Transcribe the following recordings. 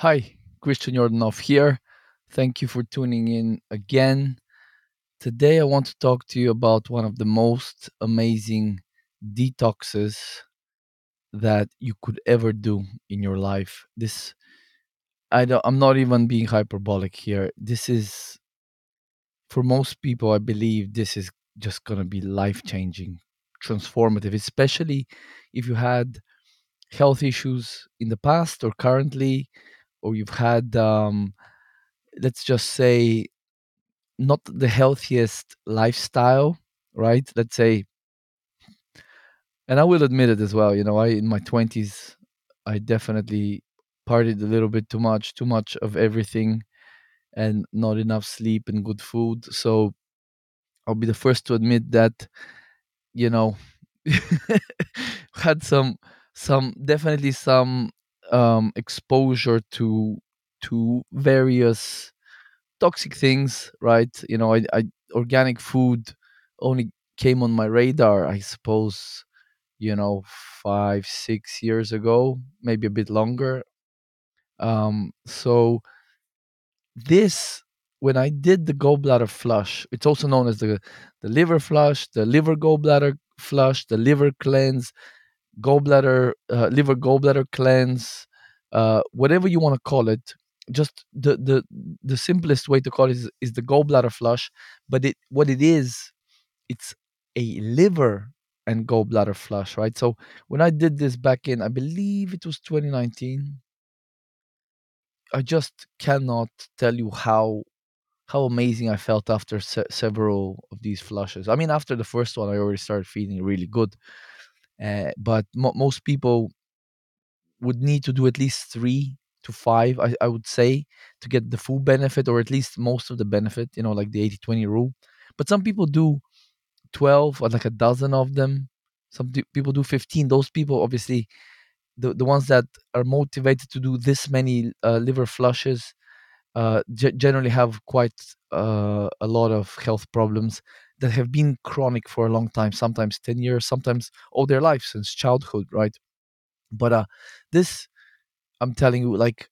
Hi, Christian Yordanov here. Thank you for tuning in again. Today, I want to talk to you about one of the most amazing detoxes that you could ever do in your life. This, I don't, I'm not even being hyperbolic here. This is, for most people, I believe this is just going to be life changing, transformative, especially if you had health issues in the past or currently, or you've had, um, let's just say, not the healthiest lifestyle, right? Let's say, and I will admit it as well. You know, I in my twenties, I definitely partied a little bit too much, too much of everything, and not enough sleep and good food. So I'll be the first to admit that, you know, had some, some definitely some um, exposure to to various toxic things, right? You know, I, I organic food only came on my radar, I suppose, you know, five, six years ago, maybe a bit longer. Um, so this, when I did the gallbladder flush, it's also known as the the liver flush, the liver gallbladder flush, the liver cleanse, gallbladder, uh, liver gallbladder cleanse, uh, whatever you want to call it. Just the the the simplest way to call it is, is the gallbladder flush, but it what it is, it's a liver and gallbladder flush, right? So when I did this back in, I believe it was 2019, I just cannot tell you how how amazing I felt after se- several of these flushes. I mean, after the first one, I already started feeling really good. Uh, but mo- most people would need to do at least three to five, I, I would say, to get the full benefit or at least most of the benefit, you know, like the 80 20 rule. But some people do 12 or like a dozen of them. Some do, people do 15. Those people, obviously, the, the ones that are motivated to do this many uh, liver flushes, uh, ge- generally have quite uh, a lot of health problems that have been chronic for a long time, sometimes 10 years, sometimes all their life since childhood, right? But uh, this, I'm telling you, like,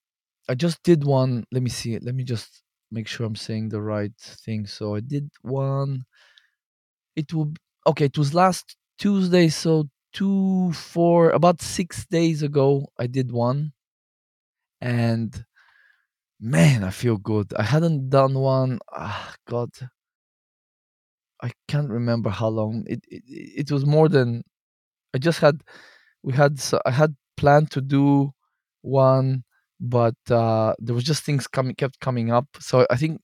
I just did one. Let me see. Let me just make sure I'm saying the right thing. So I did one. It will. Okay, it was last Tuesday. So two, four, about six days ago, I did one, and man, I feel good. I hadn't done one. Ah, God, I can't remember how long. It it, it was more than I just had. We had. so I had planned to do one, but uh, there was just things coming kept coming up. So I think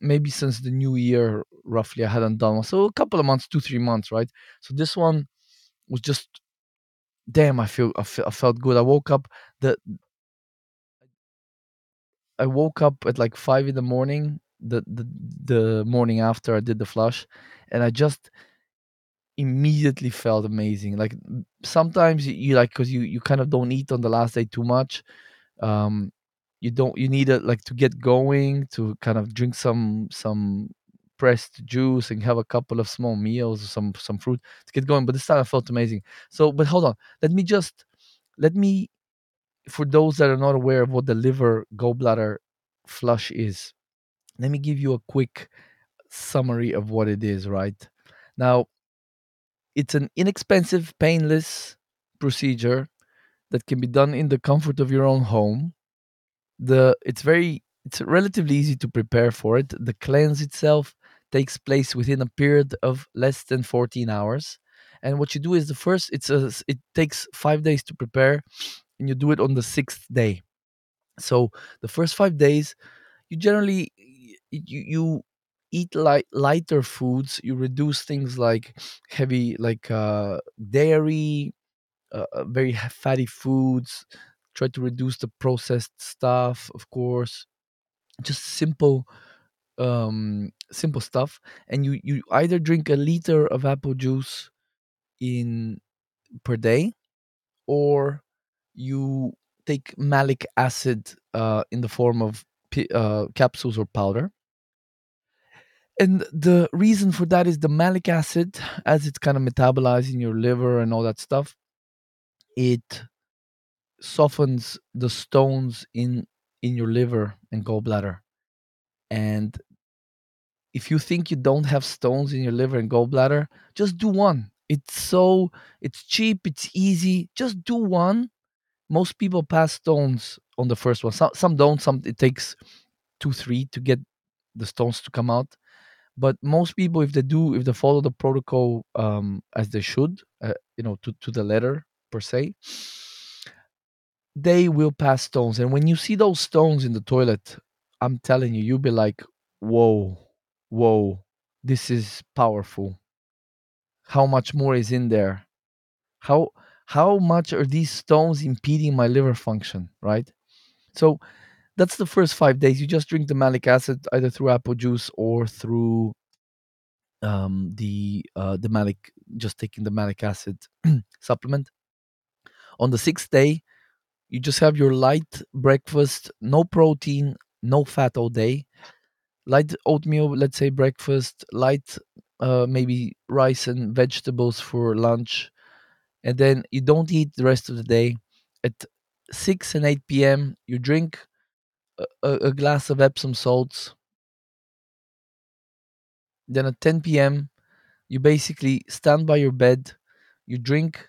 maybe since the new year, roughly, I hadn't done one. So a couple of months, two three months, right? So this one was just damn. I feel I, fe- I felt good. I woke up. The I woke up at like five in the morning. The the the morning after I did the flush, and I just immediately felt amazing. Like sometimes you, you like because you you kind of don't eat on the last day too much. Um, you don't you need it like to get going to kind of drink some some pressed juice and have a couple of small meals some some fruit to get going. But this time I felt amazing. So, but hold on, let me just let me for those that are not aware of what the liver gallbladder flush is. Let me give you a quick summary of what it is. Right now, It's an inexpensive, painless procedure that can be done in the comfort of your own home. The it's very it's relatively easy to prepare for it. The cleanse itself takes place within a period of less than 14 hours. And what you do is the first it's a it takes 5 days to prepare and you do it on the 6th day. So the first 5 days you generally you, you eat light lighter foods you reduce things like heavy like uh dairy uh, uh, very fatty foods try to reduce the processed stuff of course. Just simple um simple stuff and you you either drink a liter of apple juice in per day or you take malic acid uh, in the form of uh, capsules or powder And the reason for that is the malic acid, as it's kind of metabolized in your liver and all that stuff, it softens the stones in in your liver and gallbladder. And if you think you don't have stones in your liver and gallbladder, just do one. It's so it's cheap, it's easy. Just do one. Most people pass stones on the first one. Some some don't. Some it takes two, three to get the stones to come out. But most people, if they do, if they follow the protocol um, as they should, uh, you know, to to the letter per se, they will pass stones. And when you see those stones in the toilet, I'm telling you, you'll be like, whoa, whoa, this is powerful. How much more is in there? How how much are these stones impeding my liver function, right? So that's the first five days. You just drink the malic acid either through apple juice or through um, the uh, the malic, just taking the malic acid supplement. On the sixth day, you just have your light breakfast, no protein, no fat all day. Light oatmeal, let's say breakfast, light uh, maybe rice and vegetables for lunch, and then you don't eat the rest of the day. At 6 and 8 p.m., you drink a, a, glass of Epsom salts. Then at 10 p.m., you basically stand by your bed, you drink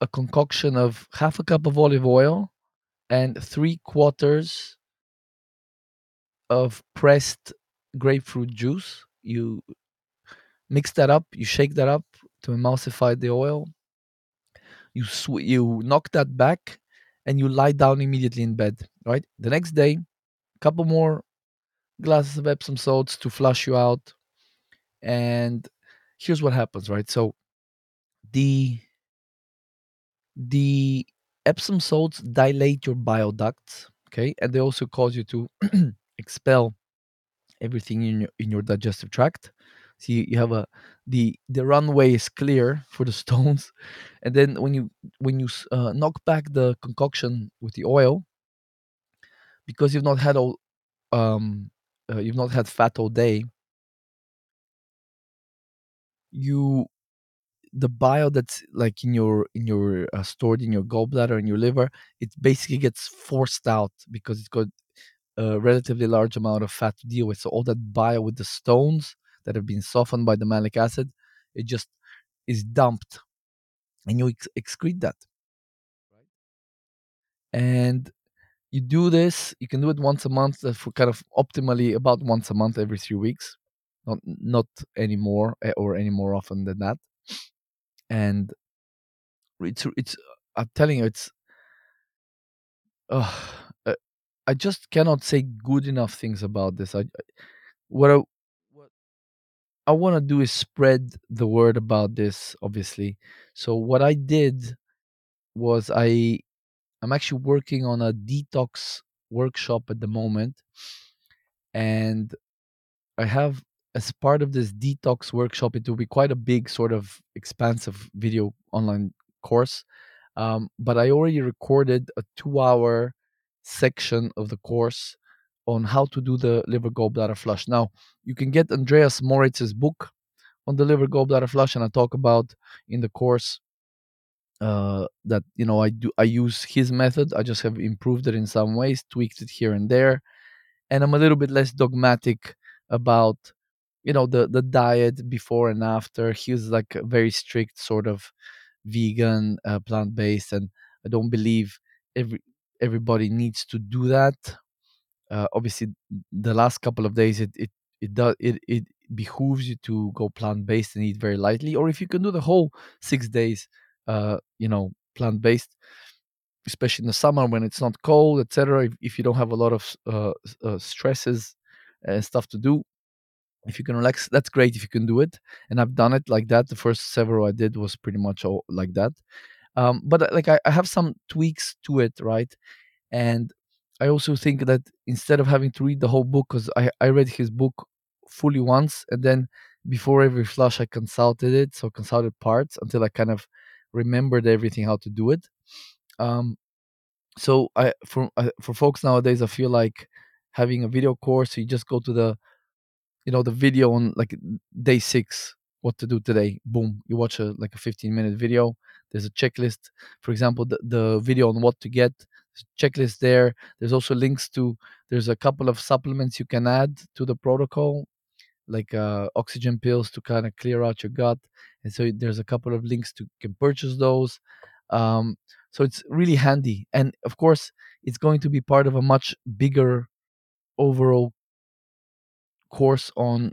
a concoction of half a cup of olive oil and three quarters of pressed grapefruit juice. You mix that up, you shake that up to emulsify the oil. You sw- you knock that back, and you lie down immediately in bed. Right. The next day, a couple more glasses of Epsom salts to flush you out. And here's what happens. Right. So the the Epsom salts dilate your bile ducts. Okay, and they also cause you to expel everything in your in your digestive tract. So you, you have a the the runway is clear for the stones, and then when you when you uh, knock back the concoction with the oil, because you've not had all um uh, you've not had fat all day, you the bile that's like in your in your uh, stored in your gallbladder and your liver, it basically gets forced out because it's got a relatively large amount of fat to deal with. So all that bile with the stones that have been softened by the malic acid, it just is dumped, and you ex- excrete that. And you do this. You can do it once a month, uh, for kind of optimally about once a month, every three weeks, not not any more eh, or any more often than that. And it's it's. I'm telling you, it's. Uh, I just cannot say good enough things about this. I what I I want to do is spread the word about this, obviously. So what I did was I I'm actually working on a detox workshop at the moment, and I have as part of this detox workshop, it will be quite a big, sort of expansive video online course. Um, but I already recorded a two-hour section of the course on how to do the liver gallbladder flush. Now, you can get Andreas Moritz's book on the liver gallbladder flush, and I talk about in the course uh, that you know I do I use his method. I just have improved it in some ways, tweaked it here and there, and I'm a little bit less dogmatic about you know the the diet before and after. He's like a very strict sort of vegan, uh, plant based, and I don't believe every everybody needs to do that. Uh, obviously, the last couple of days it it it does it it behooves you to go plant based and eat very lightly, or if you can do the whole six days, uh, you know, plant based, especially in the summer when it's not cold, etc. If, if you don't have a lot of uh, uh, stresses and stuff to do, if you can relax, that's great if you can do it. And I've done it like that. The first several I did was pretty much all like that. Um, but uh, like I, I have some tweaks to it, right? And I also think that instead of having to read the whole book, because I, I read his book fully once, and then before every flush, I consulted it. So consulted parts until I kind of remembered everything how to do it. Um, so I for for folks nowadays, I feel like having a video course. You just go to the you know the video on like day six what to do today boom you watch a like a 15 minute video there's a checklist for example the, the video on what to get checklist there. There's also links to there's a couple of supplements you can add to the protocol, like uh, oxygen pills to kind of clear out your gut. And so there's a couple of links to can purchase those. Um, so it's really handy, and of course, it's going to be part of a much bigger overall course on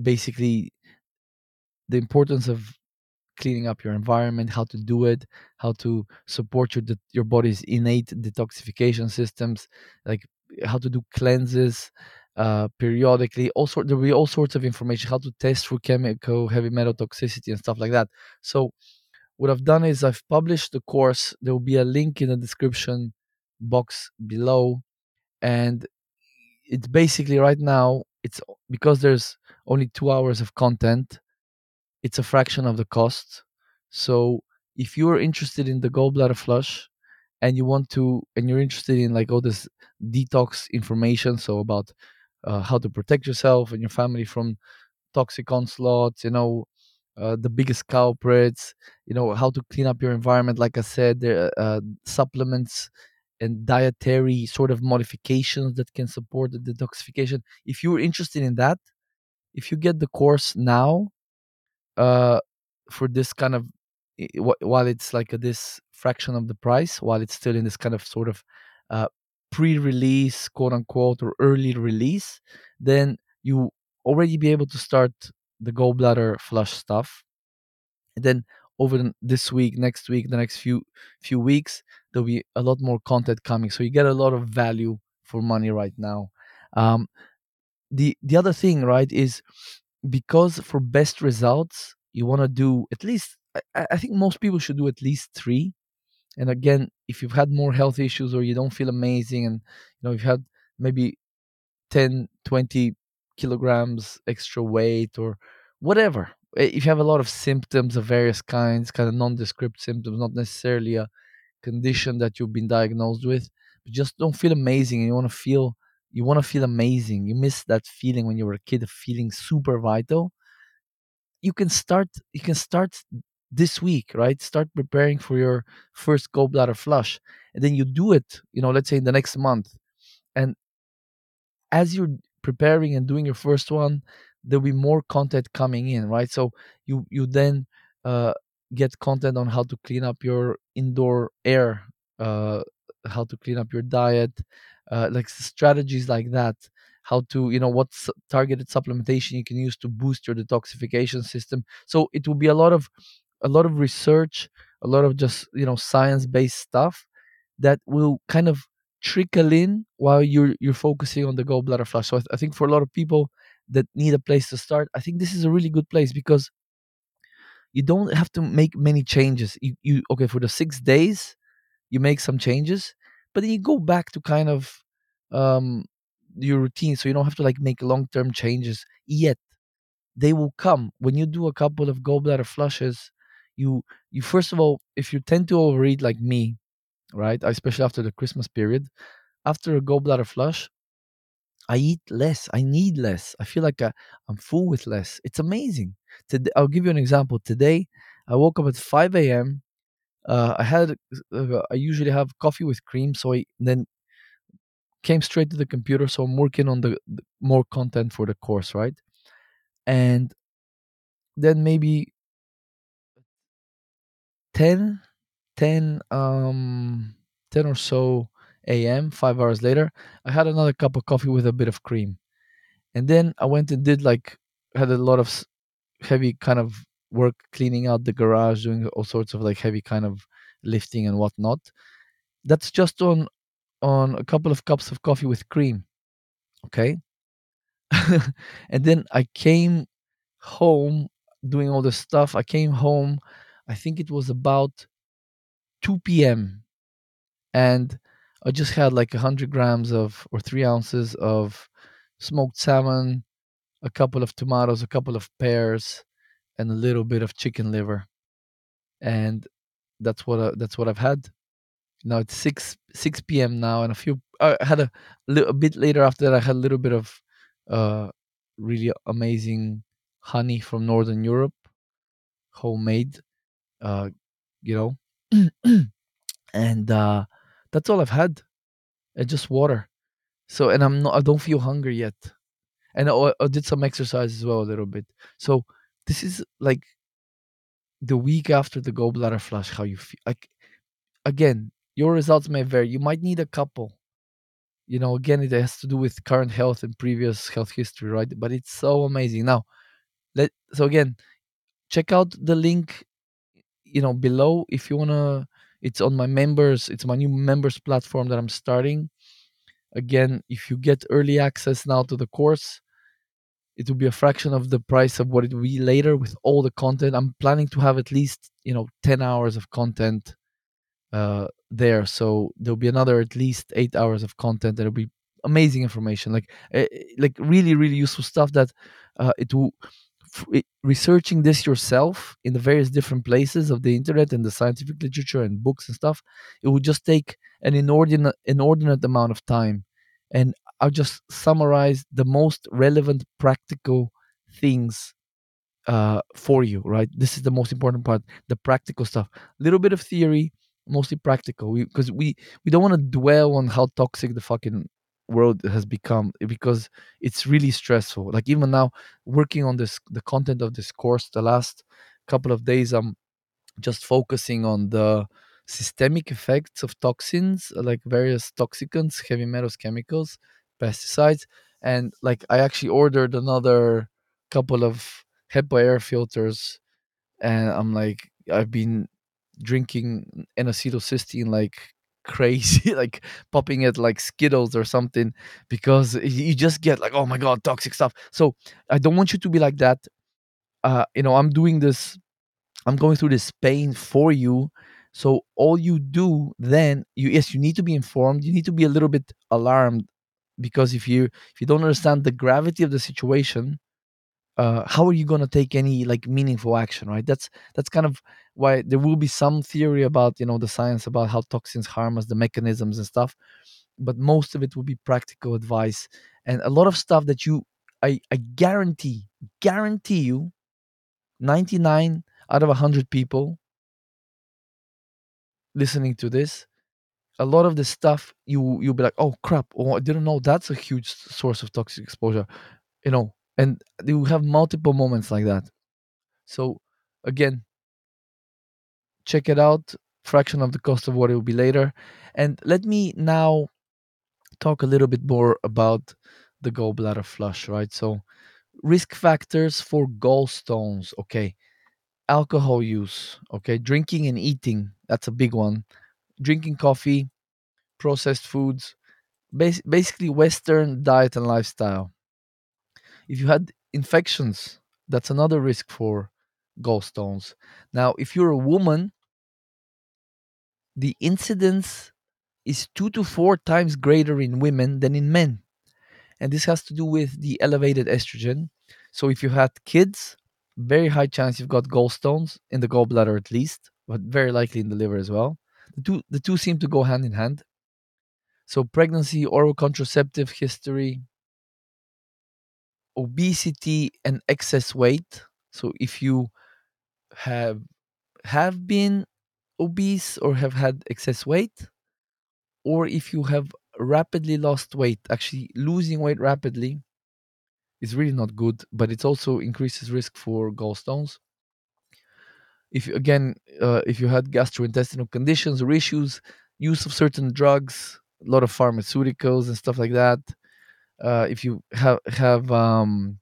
basically the importance of cleaning up your environment, how to do it, how to support your your body's innate detoxification systems, like how to do cleanses uh, periodically. All sort there will be all sorts of information, how to test for chemical heavy metal toxicity and stuff like that. So what I've done is I've published the course. There will be a link in the description box below, and it's basically right now it's because there's only two hours of content it's a fraction of the cost. So if you're interested in the gallbladder flush and you want to, and you're interested in like all this detox information, so about uh, how to protect yourself and your family from toxic onslaughts, you know, uh, the biggest culprits, you know, how to clean up your environment. Like I said, there are uh, supplements and dietary sort of modifications that can support the detoxification. If you're interested in that, if you get the course now, uh, for this kind of while it's like this fraction of the price, while it's still in this kind of sort of uh, pre-release, quote unquote, or early release, then you already be able to start the gallbladder flush stuff. And then over this week, next week, the next few few weeks, there'll be a lot more content coming. So you get a lot of value for money right now. Um, the the other thing, right, is because for best results you want to do at least I, I think most people should do at least three. And again if you've had more health issues or you don't feel amazing and you know you've had maybe 10 20 kilograms extra weight or whatever eh, if you have a lot of symptoms of various kinds kind of nondescript symptoms not necessarily a condition that you've been diagnosed with but just don't feel amazing and you want to feel you want to feel amazing you miss that feeling when you were a kid of feeling super vital you can start you can start this week right? Start preparing for your first gallbladder flush and then you do it you know let's say in the next month and as you're preparing and doing your first one there'll be more content coming in right? So you you then uh, get content on how to clean up your indoor air uh, how to clean up your diet uh, like strategies like that how to you know what targeted supplementation you can use to boost your detoxification system so it will be a lot of a lot of research a lot of just you know science based stuff that will kind of trickle in while you're you're focusing on the gallbladder flush. So I, th- I think for a lot of people that need a place to start, I think this is a really good place because you don't have to make many changes. You, you okay for the six days, you make some changes, but then you go back to kind of um, your routine, so you don't have to like make long term changes yet. They will come when you do a couple of gallbladder flushes. You you first of all, if you tend to overeat like me, right, especially after the Christmas period, after a gallbladder flush, I eat less. I need less. I feel like I, I'm full with less. It's amazing. Today, I'll give you an example. Today, I woke up at 5 a.m. Uh, I had, uh, I usually have coffee with cream, so I then came straight to the computer. So I'm working on the, the more content for the course, right? And then maybe 10, 10, um, 10 or so a.m., five hours later, I had another cup of coffee with a bit of cream. And then I went and did like, had a lot of heavy kind of work cleaning out the garage, doing all sorts of like heavy kind of lifting and whatnot. That's just on on a couple of cups of coffee with cream. Okay. and then I came home doing all this stuff. I came home, I think it was about 2 p.m. and I just had like 100 grams of or three ounces of smoked salmon, a couple of tomatoes, a couple of pears, and a little bit of chicken liver. And that's what I, that's what I've had. Now it's six six p.m. now, and a few. I had a, li- a bit later after that. I had a little bit of uh, really amazing honey from Northern Europe, homemade. Uh, you know, and uh, that's all I've had. and just water. So and I'm not I don't feel hungry yet. And I, I did some exercise as well a little bit. So this is like the week after the gallbladder flush, how you feel. Like again, your results may vary. You might need a couple. You know, again, it has to do with current health and previous health history, right? But it's so amazing. Now, let so again, check out the link, you know, below if you wanna. It's on my members. It's my new members platform that I'm starting. Again, if you get early access now to the course, it will be a fraction of the price of what it will be later with all the content. I'm planning to have at least you know 10 hours of content uh, there. So there'll be another at least eight hours of content. That'll be amazing information, like uh, like really really useful stuff that uh, it will. f- it- researching this yourself in the various different places of the internet and the scientific literature and books and stuff, it would just take an inordinate inordinate amount of time. And I'll just summarize the most relevant practical things uh, for you, right? This is the most important part, the practical stuff. Little bit of theory, mostly practical. We because we we don't want to dwell on how toxic the fucking world has become because it's really stressful. Like even now, working on this the content of this course, the last couple of days, I'm just focusing on the systemic effects of toxins, like various toxicants, heavy metals, chemicals, pesticides, and like I actually ordered another couple of HEPA air filters, and I'm like I've been drinking N-acetylcysteine like crazy, like popping it like Skittles or something, because you just get like, oh my god, toxic stuff. So I don't want you to be like that. Uh, you know, I'm doing this I'm going through this pain for you. So all you do then, you yes, you need to be informed. You need to be a little bit alarmed because if you if you don't understand the gravity of the situation, uh, how are you going to take any like meaningful action, right? That's that's kind of why there will be some theory about you know the science about how toxins harm us, the mechanisms and stuff, but most of it will be practical advice and a lot of stuff that you I I guarantee guarantee you 99 out of 100 people listening to this a lot of the stuff you you'll be like oh crap oh i didn't know that's a huge source of toxic exposure you know and you have multiple moments like that. So again check it out fraction of the cost of what it will be later and let me now talk a little bit more about the gallbladder flush right? So risk factors for gallstones okay. Alcohol use okay. Drinking and eating that's a big one drinking coffee processed foods bas- basically western diet and lifestyle. If you had infections that's another risk for gallstones. Now if you're a woman the incidence is 2 to 4 times greater in women than in men. And this has to do with the elevated estrogen. So if you had kids very high chance you've got gallstones in the gallbladder at least but very likely in the liver as well the two the two seem to go hand in hand so pregnancy oral contraceptive history obesity and excess weight. So if you have have been obese or have had excess weight, or if you have rapidly lost weight, actually losing weight rapidly is really not good, but it also increases risk for gallstones. If again, uh, if you had gastrointestinal conditions or issues, use of certain drugs, a lot of pharmaceuticals and stuff like that. Uh, if you have have um,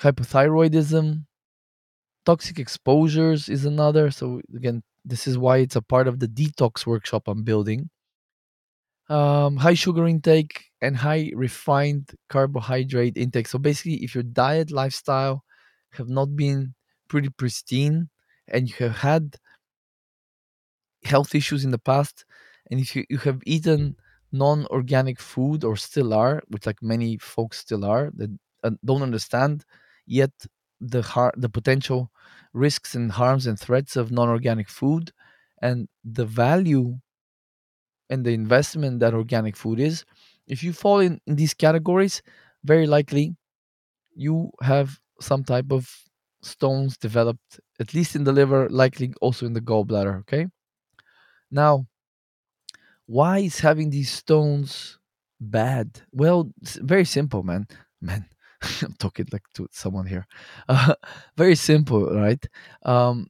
hypothyroidism, toxic exposures is another. So again this is why it's a part of the detox workshop i'm building. Um, high sugar intake and high refined carbohydrate intake. So basically if your diet lifestyle have not been pretty pristine and you have had health issues in the past and if you, you have eaten non-organic food or still are which like many folks still are that uh, don't understand yet the har- the potential risks and harms and threats of non-organic food and the value and the investment that organic food is if you fall in, in these categories very likely you have some type of stones developed at least in the liver likely also in the gallbladder okay now why is having these stones bad? Well, very simple, man. Man, I'm talking like to someone here. Uh, very simple, right? Um,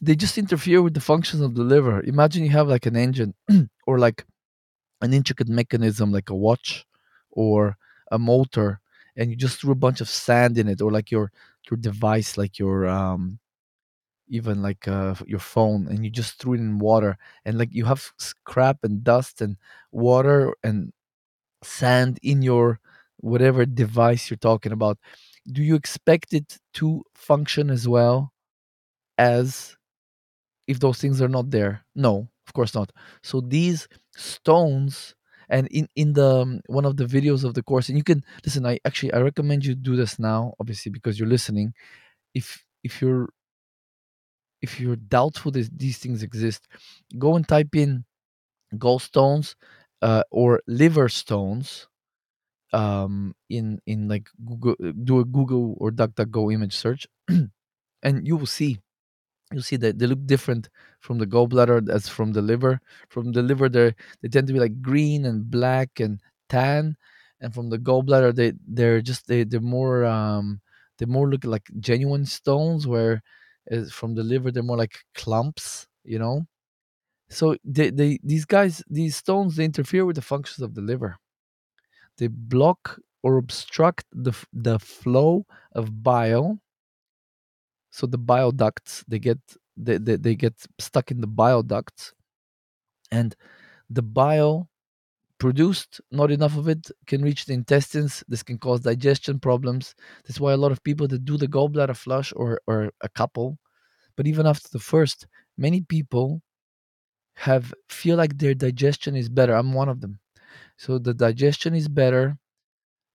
they just interfere with the functions of the liver. Imagine you have like an engine or like an intricate mechanism like a watch or a motor and you just threw a bunch of sand in it or like your your device like your um even like uh, your phone and you just threw it in water and like you have scrap and dust and water and sand in your whatever device you're talking about do you expect it to function as well as if those things are not there? No of course not. So these stones and in in the um, one of the videos of the course and you can listen i actually i recommend you do this now obviously because you're listening. If if you're if you're doubtful that these things exist go and type in gallstones uh, or liver stones um in in like google do a google or duckduckgo image search and you will see you see that they look different from the gallbladder as from the liver. From the liver, they they tend to be like green and black and tan, and from the gallbladder, they they're just they they're more um they more look like genuine stones. Where is from the liver, they're more like clumps, you know. So they, they these guys these stones they interfere with the functions of the liver. They block or obstruct the the flow of bile so the bile ducts they get they, they, they get stuck in the bile ducts. And the bile produced not enough of it can reach the intestines. This can cause digestion problems. That's why a lot of people that do the gallbladder flush or or a couple but even after the first many people have feel like their digestion is better. I'm one of them. So the digestion is better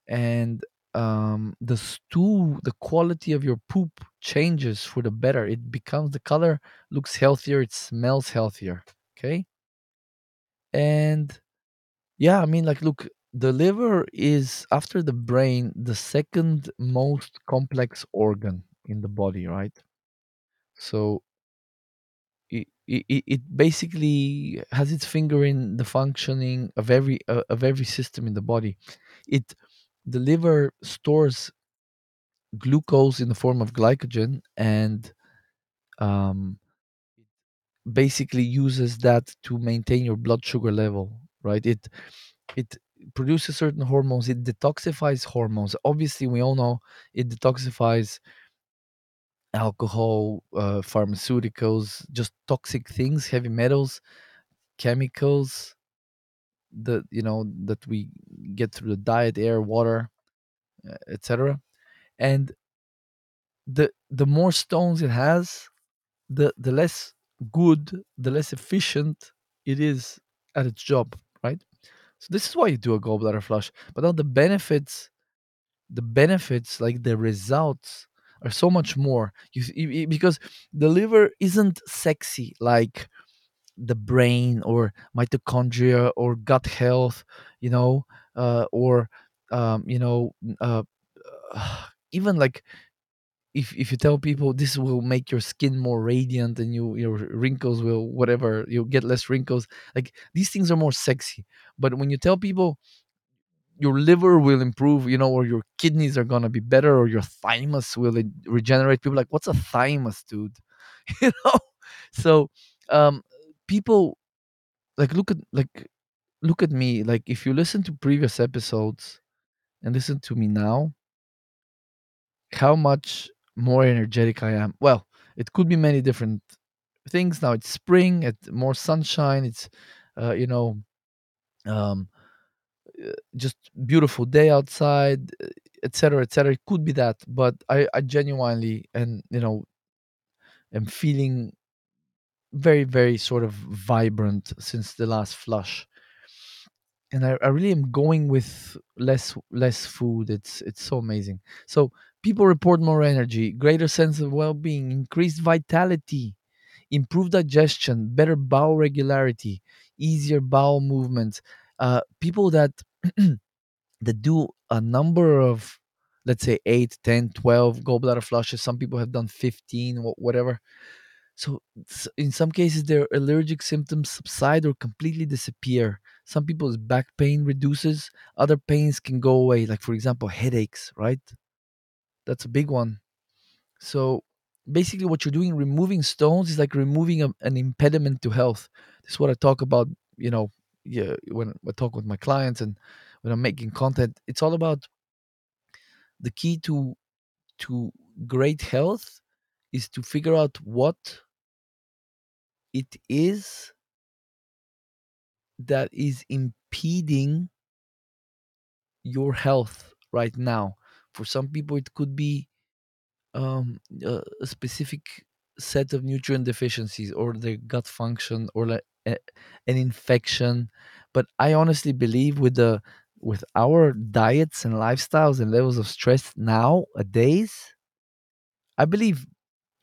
and um, the stool, the quality of your poop changes for the better. It becomes the color looks healthier, it smells healthier. Okay. And yeah, I mean, like, look, the liver is after the brain the second most complex organ in the body, right? So it, it, it basically has its finger in the functioning of every uh, of every system in the body. It the liver stores glucose in the form of glycogen and um, basically uses that to maintain your blood sugar level right? It it produces certain hormones. It detoxifies hormones. Obviously we all know it detoxifies alcohol uh, pharmaceuticals just toxic things heavy metals chemicals that you know that we get through the diet air water uh, etc and the the more stones it has the the less good, the less efficient it is at its job, right? So this is why you do a gallbladder flush. But now the benefits, the benefits, like the results, are so much more. You, because the liver isn't sexy like the brain or mitochondria or gut health, you know, uh, or um, you know, uh, even like if if you tell people this will make your skin more radiant and you your wrinkles will whatever you'll get less wrinkles like these things are more sexy. But when you tell people your liver will improve you know or your kidneys are gonna be better or your thymus will regenerate people like what's a thymus dude? You know? So um people like look at like look at me like if you listen to previous episodes and listen to me now how much more energetic I am. Well, it could be many different things. Now it's spring, it's more sunshine. It's, uh, you know, um, uh, just beautiful day outside, etc., etc. It could be that, but I, I genuinely and you know am feeling very, very sort of vibrant since the last flush. and I, I really am going with less less food. It's it's so amazing. So people report more energy, greater sense of well-being, increased vitality, improved digestion, better bowel regularity, easier bowel movements. Uh, people that that do a number of let's say 8 10 12 gallbladder flushes some people have done 15 whatever So in some cases, their allergic symptoms subside or completely disappear. Some people's back pain reduces, other pains can go away. Like for example, headaches, right? That's a big one. So basically, what you're doing, removing stones, is like removing a, an impediment to health. This is what I talk about. You know, yeah, when I talk with my clients and when I'm making content, it's all about the key to to great health is to figure out what it is that is impeding your health right now. For some people, it could be um, a, a specific set of nutrient deficiencies or their gut function or like a, an infection. But I honestly believe with the with our diets and lifestyles and levels of stress nowadays, I believe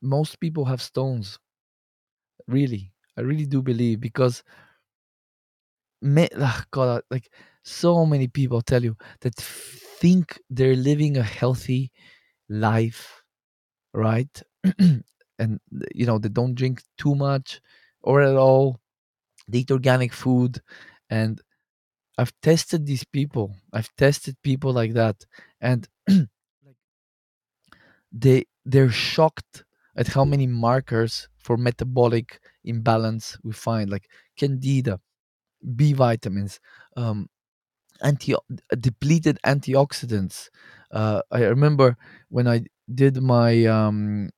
most people have stones. Really, I really do believe because ma- ah, God, like so many people tell you that think they're living a healthy life, right? and you know they don't drink too much or at all. They eat organic food, and I've tested these people. I've tested people like that, and they they're shocked at how many markers for metabolic imbalance we find, like candida, B vitamins, um, anti depleted antioxidants. Uh, I remember when I did my um,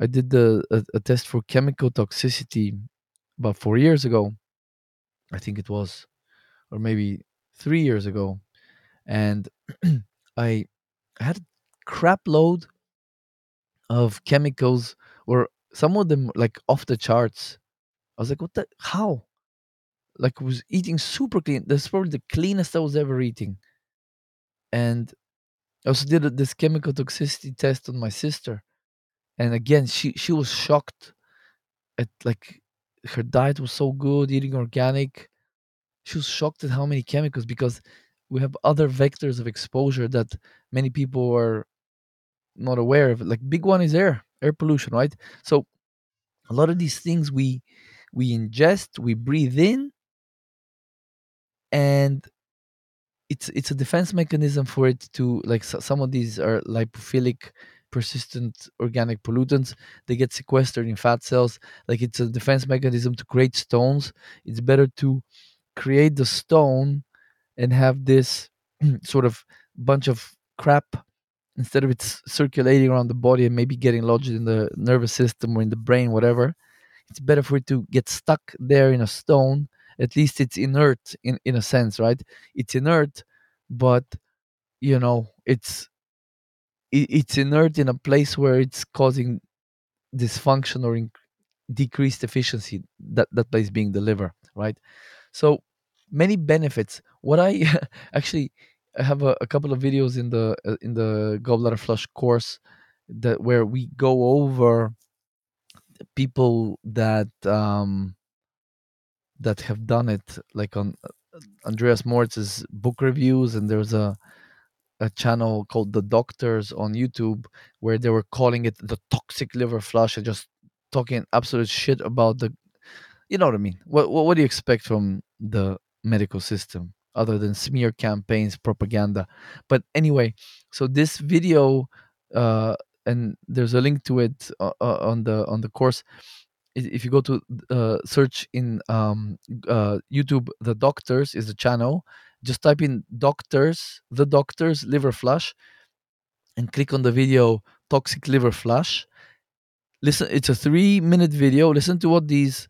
I did the a, a test for chemical toxicity about four years ago. I think it was, or maybe three years ago, and I had a crap load of chemicals, or some of them like off the charts. I was like, what the how? Like I was eating super clean. That's probably the cleanest I was ever eating. And I also did this chemical toxicity test on my sister, and again, she she was shocked at like her diet was so good, eating organic. She was shocked at how many chemicals because we have other vectors of exposure that many people are not aware of. It. Like big one is air, air pollution, right? So a lot of these things we we ingest, we breathe in, and it's it's a defense mechanism for it to like so, some of these are lipophilic persistent organic pollutants they get sequestered in fat cells like it's a defense mechanism to create stones it's better to create the stone and have this sort of bunch of crap instead of it's circulating around the body and maybe getting lodged in the nervous system or in the brain whatever it's better for it to get stuck there in a stone. At least it's inert in in a sense right? It's inert but you know it's it, it's inert in a place where it's causing dysfunction or in, decreased efficiency that that place being the liver right? So many benefits. What i actually I have a, a couple of videos in the uh, in the gallbladder flush course that where we go over people that um that have done it like on uh, andreas moritz's book reviews and there's a a channel called The Doctors on YouTube where they were calling it the toxic liver flush and just talking absolute shit about the you know what I mean. What what, what do you expect from the medical system other than smear campaigns, propaganda? But anyway, so this video uh and there's a link to it uh, uh, on the on the course if you go to uh, search in um, uh, YouTube, the doctors is the channel. Just type in doctors, the doctors liver flush, and click on the video toxic liver flush. Listen, it's a three minute video. Listen to what these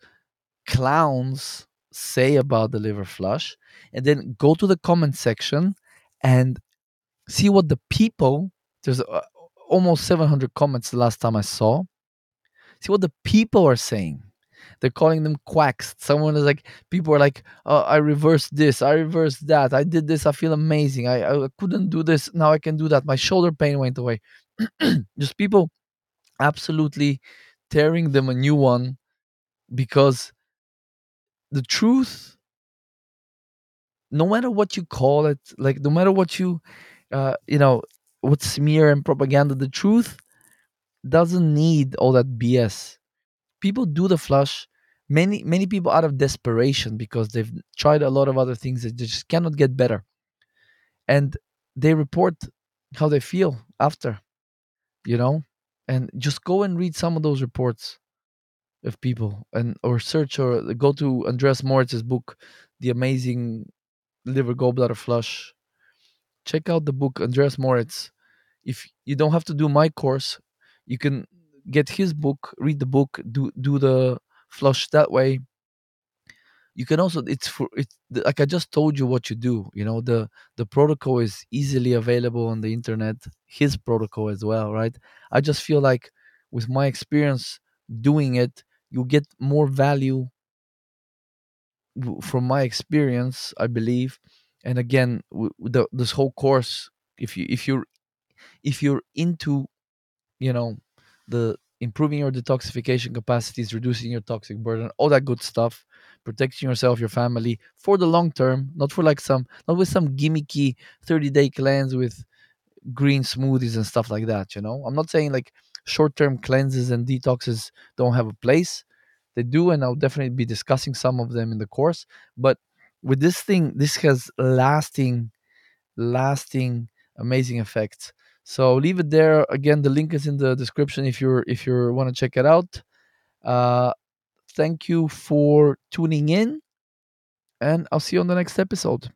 clowns say about the liver flush, and then go to the comment section and see what the people. There's uh, almost 700 comments the last time I saw. See what the people are saying they're calling them quacks. Someone is like, people are like, oh, I reversed this, I reversed that, I did this, I feel amazing. I, I couldn't do this, now I can do that. My shoulder pain went away. Just people absolutely tearing them a new one because the truth, no matter what you call it, like no matter what you, uh, you know, what smear and propaganda, the truth doesn't need all that BS people do the flush. Many many people out of desperation because they've tried a lot of other things that they just cannot get better. And they report how they feel after you know? And just go and read some of those reports of people and or search or go to andreas moritz's book the amazing liver gallbladder flush. Check out the book andreas moritz. If you don't have to do my course you can get his book read the book do do the flush that way. You can also it's for it's like i just told you what you do you know the the protocol is easily available on the internet his protocol as well right? I just feel like with my experience doing it you get more value from my experience i believe. And again the, this whole course if you if you're if you're into you know the improving your detoxification capacities reducing your toxic burden all that good stuff protecting yourself your family for the long term not for like some not with some gimmicky 30 day cleanse with green smoothies and stuff like that you know? I'm not saying like short term cleanses and detoxes don't have a place. They do and i'll definitely be discussing some of them in the course. But with this thing this has lasting lasting amazing effects. So leave it there. Again the link is in the description if you're if you want to check it out. Uh thank you for tuning in and i'll see you on the next episode